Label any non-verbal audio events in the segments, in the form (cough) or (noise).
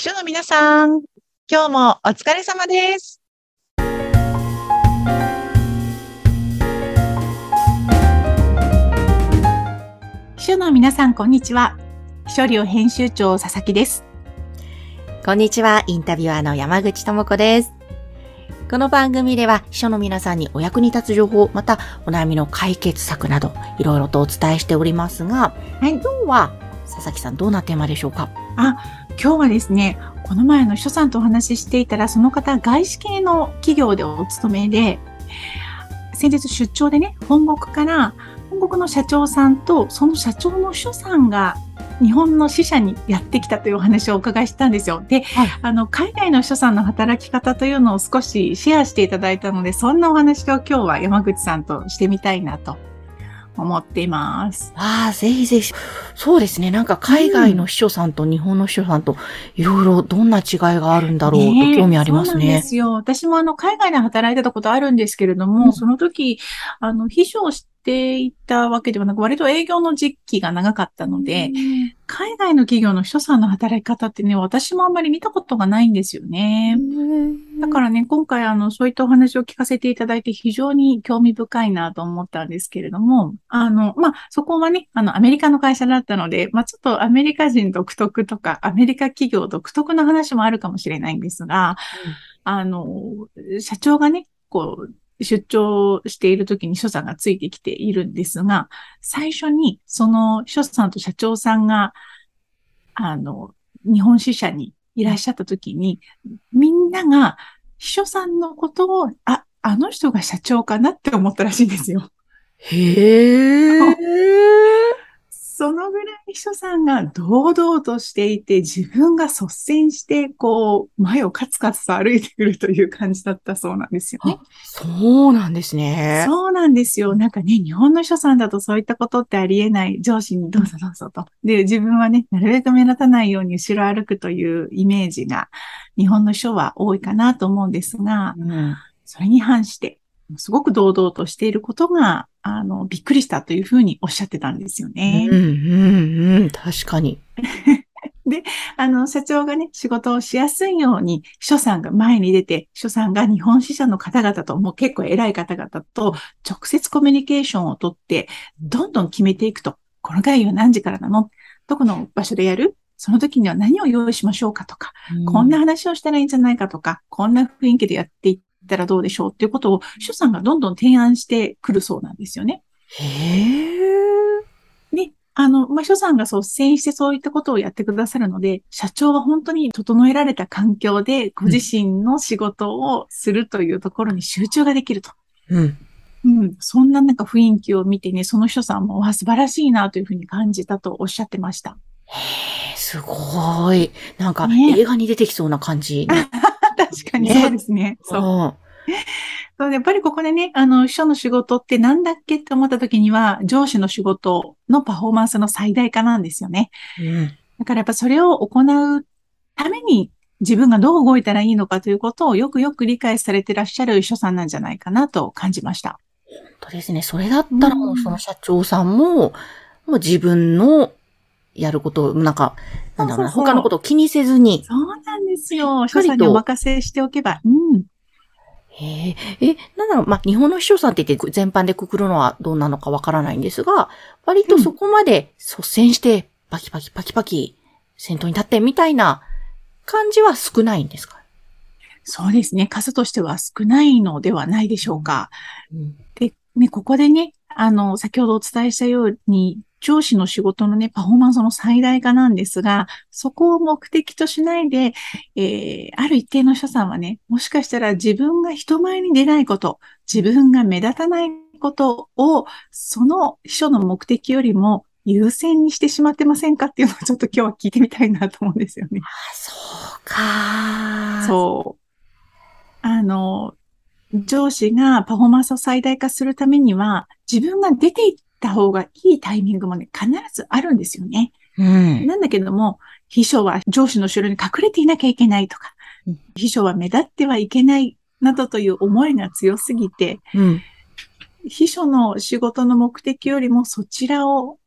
秘書の皆さん、今日もお疲れ様です。秘書の皆さん、こんにちは。秘書寮編集長佐々木です。こんにちは、インタビュアーの山口智子です。この番組では、秘書の皆さんにお役に立つ情報、またお悩みの解決策など、いろいろとお伝えしておりますが、はい今日は、佐々木さん、どんなテーマでしょうか？今日はですね、この前の秘書さんとお話ししていたら、その方、外資系の企業でお勤めで、先日出張でね、本国から、本国の社長さんと、その社長の秘書さんが、日本の支社にやってきたというお話をお伺いしたんですよ。で、はいあの、海外の秘書さんの働き方というのを少しシェアしていただいたので、そんなお話を今日は山口さんとしてみたいなと思っています。ああ、ぜひぜひ。そうですね。なんか海外の秘書さんと日本の秘書さんと、いろいろどんな違いがあるんだろうと興味ありますそうなんでね。すよ。私もあの、海外で働いてたことあるんですけれども、うんその時、あの、秘書をしていたわけではなく、割と営業の時期が長かったので、海外の企業の秘書さんの働き方ってね、私もあんまり見たことがないんですよね。だからね、今回あの、そういったお話を聞かせていただいて非常に興味深いなと思ったんですけれども、あの、まあ、そこはね、あの、アメリカの会社だったので、まあ、ちょっとアメリカ人独特とか、アメリカ企業独特の話もあるかもしれないんですが、あの、社長がね、こう、出張している時に秘書さんがついてきているんですが、最初にその秘書さんと社長さんが、あの、日本支社にいらっしゃった時に、みんなが秘書さんのことを、あ、あの人が社長かなって思ったらしいんですよ。へえ。(laughs) そのぐらい秘書さんが堂々としていて、自分が率先して、こう、前をカツカツと歩いてくるという感じだったそうなんですよね。そうなんですね。そうなんですよ。なんかね、日本の秘書さんだとそういったことってありえない上司にどうぞどうぞと。で、自分はね、なるべく目立たないように後ろ歩くというイメージが日本の秘書は多いかなと思うんですが、うんそれに反して、すごく堂々としていることが、あの、びっくりしたというふうにおっしゃってたんですよね。うん、うん、うん。確かに。(laughs) あの、社長がね、仕事をしやすいように、秘書さんが前に出て、秘書さんが日本支社の方々と、もう結構偉い方々と直接コミュニケーションをとって、どんどん決めていくと。この会議は何時からなの？どこの場所でやる？その時には何を用意しましょうかとか、こんな話をしたらいいんじゃないかとか、こんな雰囲気でやっていったらどうでしょうっていうことを、秘書さんがどんどん提案してくるそうなんですよね。へえ。で、あの、まあ、秘書さんが率先してそういったことをやってくださるので、社長は本当に整えられた環境で、ご自身の仕事をするというところに集中ができると。うん。うん、そんななんか雰囲気を見てね、その秘書さんも、わ、素晴らしいなというふうに感じたとおっしゃってました。へえ、すごい。なんか、ね映画に出てきそうな感じ。確かにねそうですね。そう。うんそうやっぱりここでね、あの、秘書の仕事ってなんだっけって思った時には、上司の仕事のパフォーマンスの最大化なんですよね。うん。だからやっぱそれを行うために自分がどう動いたらいいのかということをよくよく理解されていらっしゃる秘書さんなんじゃないかなと感じました。本当ですね。それだったらもううんその社長さんも、もう自分のやることを、なんか、なんだろうな、他のことを気にせずに。そうなんですよ。しっかりと秘書さんにお任せしておけば。うん。へえ、え、なんだろう、まあ、日本の秘書さんって言って全般でくくるのはどうなのかわからないんですが、割とそこまで率先して、パキパキパキパキ、先頭に立ってみたいな感じは少ないんですか？そうですね。数としては少ないのではないでしょうか。うん。で、ね、ここでね、あの、先ほどお伝えしたように、上司の仕事のね、パフォーマンスの最大化なんですが、そこを目的としないで、えー、ある一定の秘書さんはね、もしかしたら自分が人前に出ないこと、自分が目立たないことを、その秘書の目的よりも優先にしてしまってませんかっていうのをちょっと今日は聞いてみたいなと思うんですよね。あ、そうか。そう。あの、上司がパフォーマンスを最大化するためには、自分が出ていった方がいいタイミングもね、必ずあるんですよね。うん。なんだけども、秘書は上司の後ろに隠れていなきゃいけないとかうん、秘書は目立ってはいけないなどという思いが強すぎて、うん。秘書の仕事の目的よりもそちらを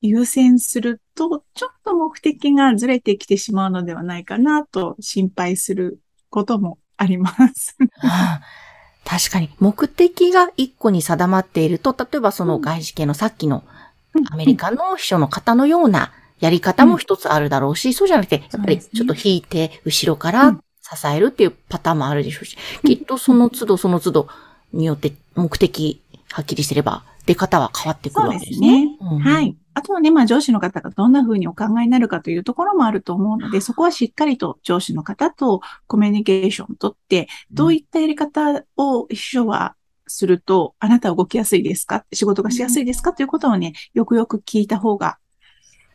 優先すると、ちょっと目的がずれてきてしまうのではないかなと心配することもあります。(laughs) 確かに、目的が一個に定まっていると、例えばその外資系のさっきのアメリカの秘書の方のようなやり方も一つあるだろうし、そうじゃなくて、やっぱりちょっと引いて、後ろから支えるっていうパターンもあるでしょうし、きっとその都度その都度によって目的はっきりすれば、出方は変わってくるわけですね。うんはい。あとはね、まあ上司の方がどんな風にお考えになるかというところもあると思うので、そこはしっかりと上司の方とコミュニケーションをとって、どういったやり方を秘書はすると、あなたは動きやすいですか？仕事がしやすいですか？ということをね、よくよく聞いた方が、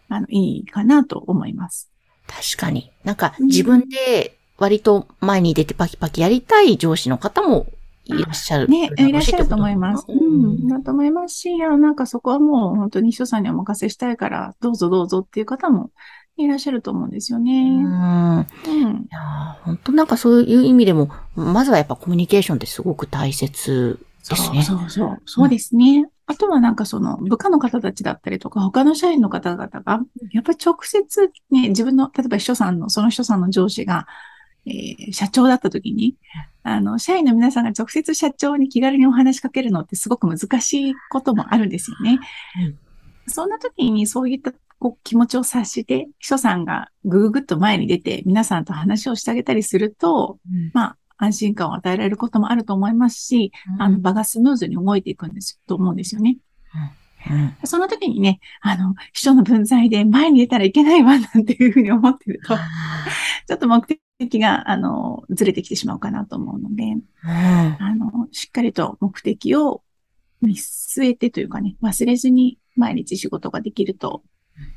あの、いいかなと思います。確かに。なんか自分で割と前に出てパキパキやりたい上司の方もいらっしゃる。ね、いらっしゃると思います。ううん、ん。だと思いますし、いや、なんかそこはもう本当に秘書さんにお任せしたいから、どうぞどうぞっていう方もいらっしゃると思うんですようね。ん。うん。いやー本当なんかそういう意味でも、まずはやっぱコミュニケーションってすごく大切ですね。そうそうそう。そうですね。あとはなんかその部下の方たちだったりとか、他の社員の方々が、やっぱり直接ね、自分の、例えば秘書さんの、その秘書さんの上司が、えー社長だった時に、あの、社員の皆さんが直接社長に気軽にお話しかけるのってすごく難しいこともあるんですよね。うん。そんな時にそういったこう気持ちを察して、秘書さんがぐぐぐっと前に出て皆さんと話をしてあげたりすると、うん。まあ、安心感を与えられることもあると思いますし、あの、場がスムーズに動いていくんです、と思うんですよね。うんその時にね、あの、秘書の分際で前に出たらいけないわ、なんていうふうに思ってると、あちょっと目的が、あの、ずれてきてしまうかなと思うので、ーうんあの、しっかりと目的を見据えてというかね、忘れずに毎日仕事ができると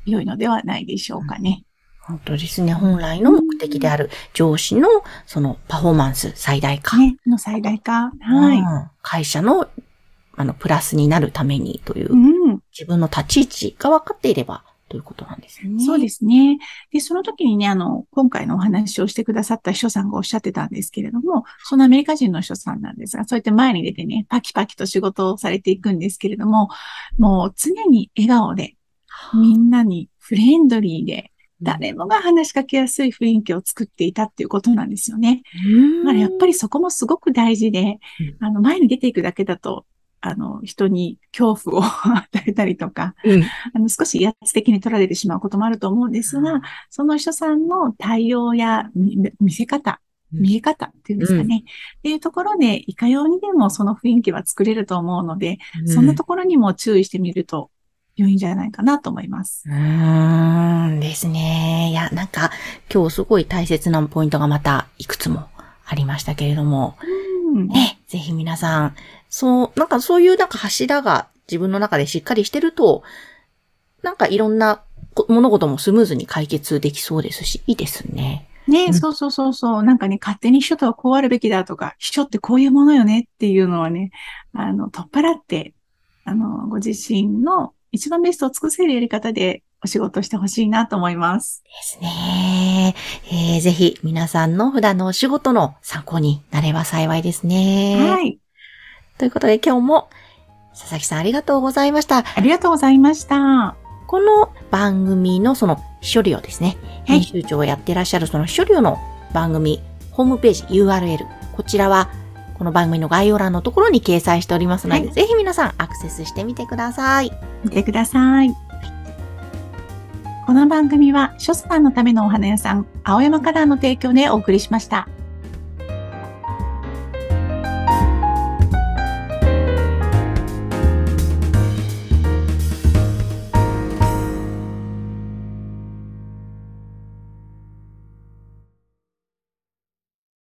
良いのではないでしょうかね。本当ですね。本来の目的である上司のそのパフォーマンス最大化。ね、の最大化。はい。うん会社の、あの、プラスになるためにという、うん。自分の立ち位置が分かっていればということなんですよね。そうですね。で、その時にね、あの、今回のお話をしてくださった秘書さんがおっしゃってたんですけれども、そのアメリカ人の秘書さんなんですが、そうやって前に出てね、パキパキと仕事をされていくんですけれども、もう常に笑顔で、みんなにフレンドリーで、誰もが話しかけやすい雰囲気を作っていたっていうことなんですよね。うん。だからやっぱりそこもすごく大事でうん、あの、前に出ていくだけだと、あの、人に恐怖を (laughs) 与えたりとか、うん、あの、少し威圧的に取られてしまうこともあると思うんですが、その人さんの対応や見見せ方、うん。見え方っていうんですかね。っていうところで、いかようにでもその雰囲気は作れると思うので、そんなところにも注意してみると良いんじゃないかなと思います。うーんですね。いや、なんか、今日すごい大切なポイントがまたいくつもありましたけれども、うん。ね、ぜひ皆さん、そう、なんかそういうなんか柱が自分の中でしっかりしてると、なんかいろんなこ物事もスムーズに解決できそうですし、いいですね。ね、うんそうそうそうそう。なんかね、勝手に秘書とはこうあるべきだとか、秘書ってこういうものよねっていうのはね、あの、取っ払って、あの、ご自身の一番ベストを尽くせるやり方でお仕事してほしいなと思います。ですね。えー、ぜひ皆さんの普段のお仕事の参考になれば幸いですね。はい。ということで今日も佐々木さんありがとうございました。ありがとうございました。この番組のその秘書料ですね。はい編集長をやってらっしゃるその秘書料の番組、ホームページ URL。こちらはこの番組の概要欄のところに掲載しておりますので、はいぜひ皆さんアクセスしてみてください。見てください。この番組は、書さんのためのお花屋さん、青山カラーの提供でお送りしました。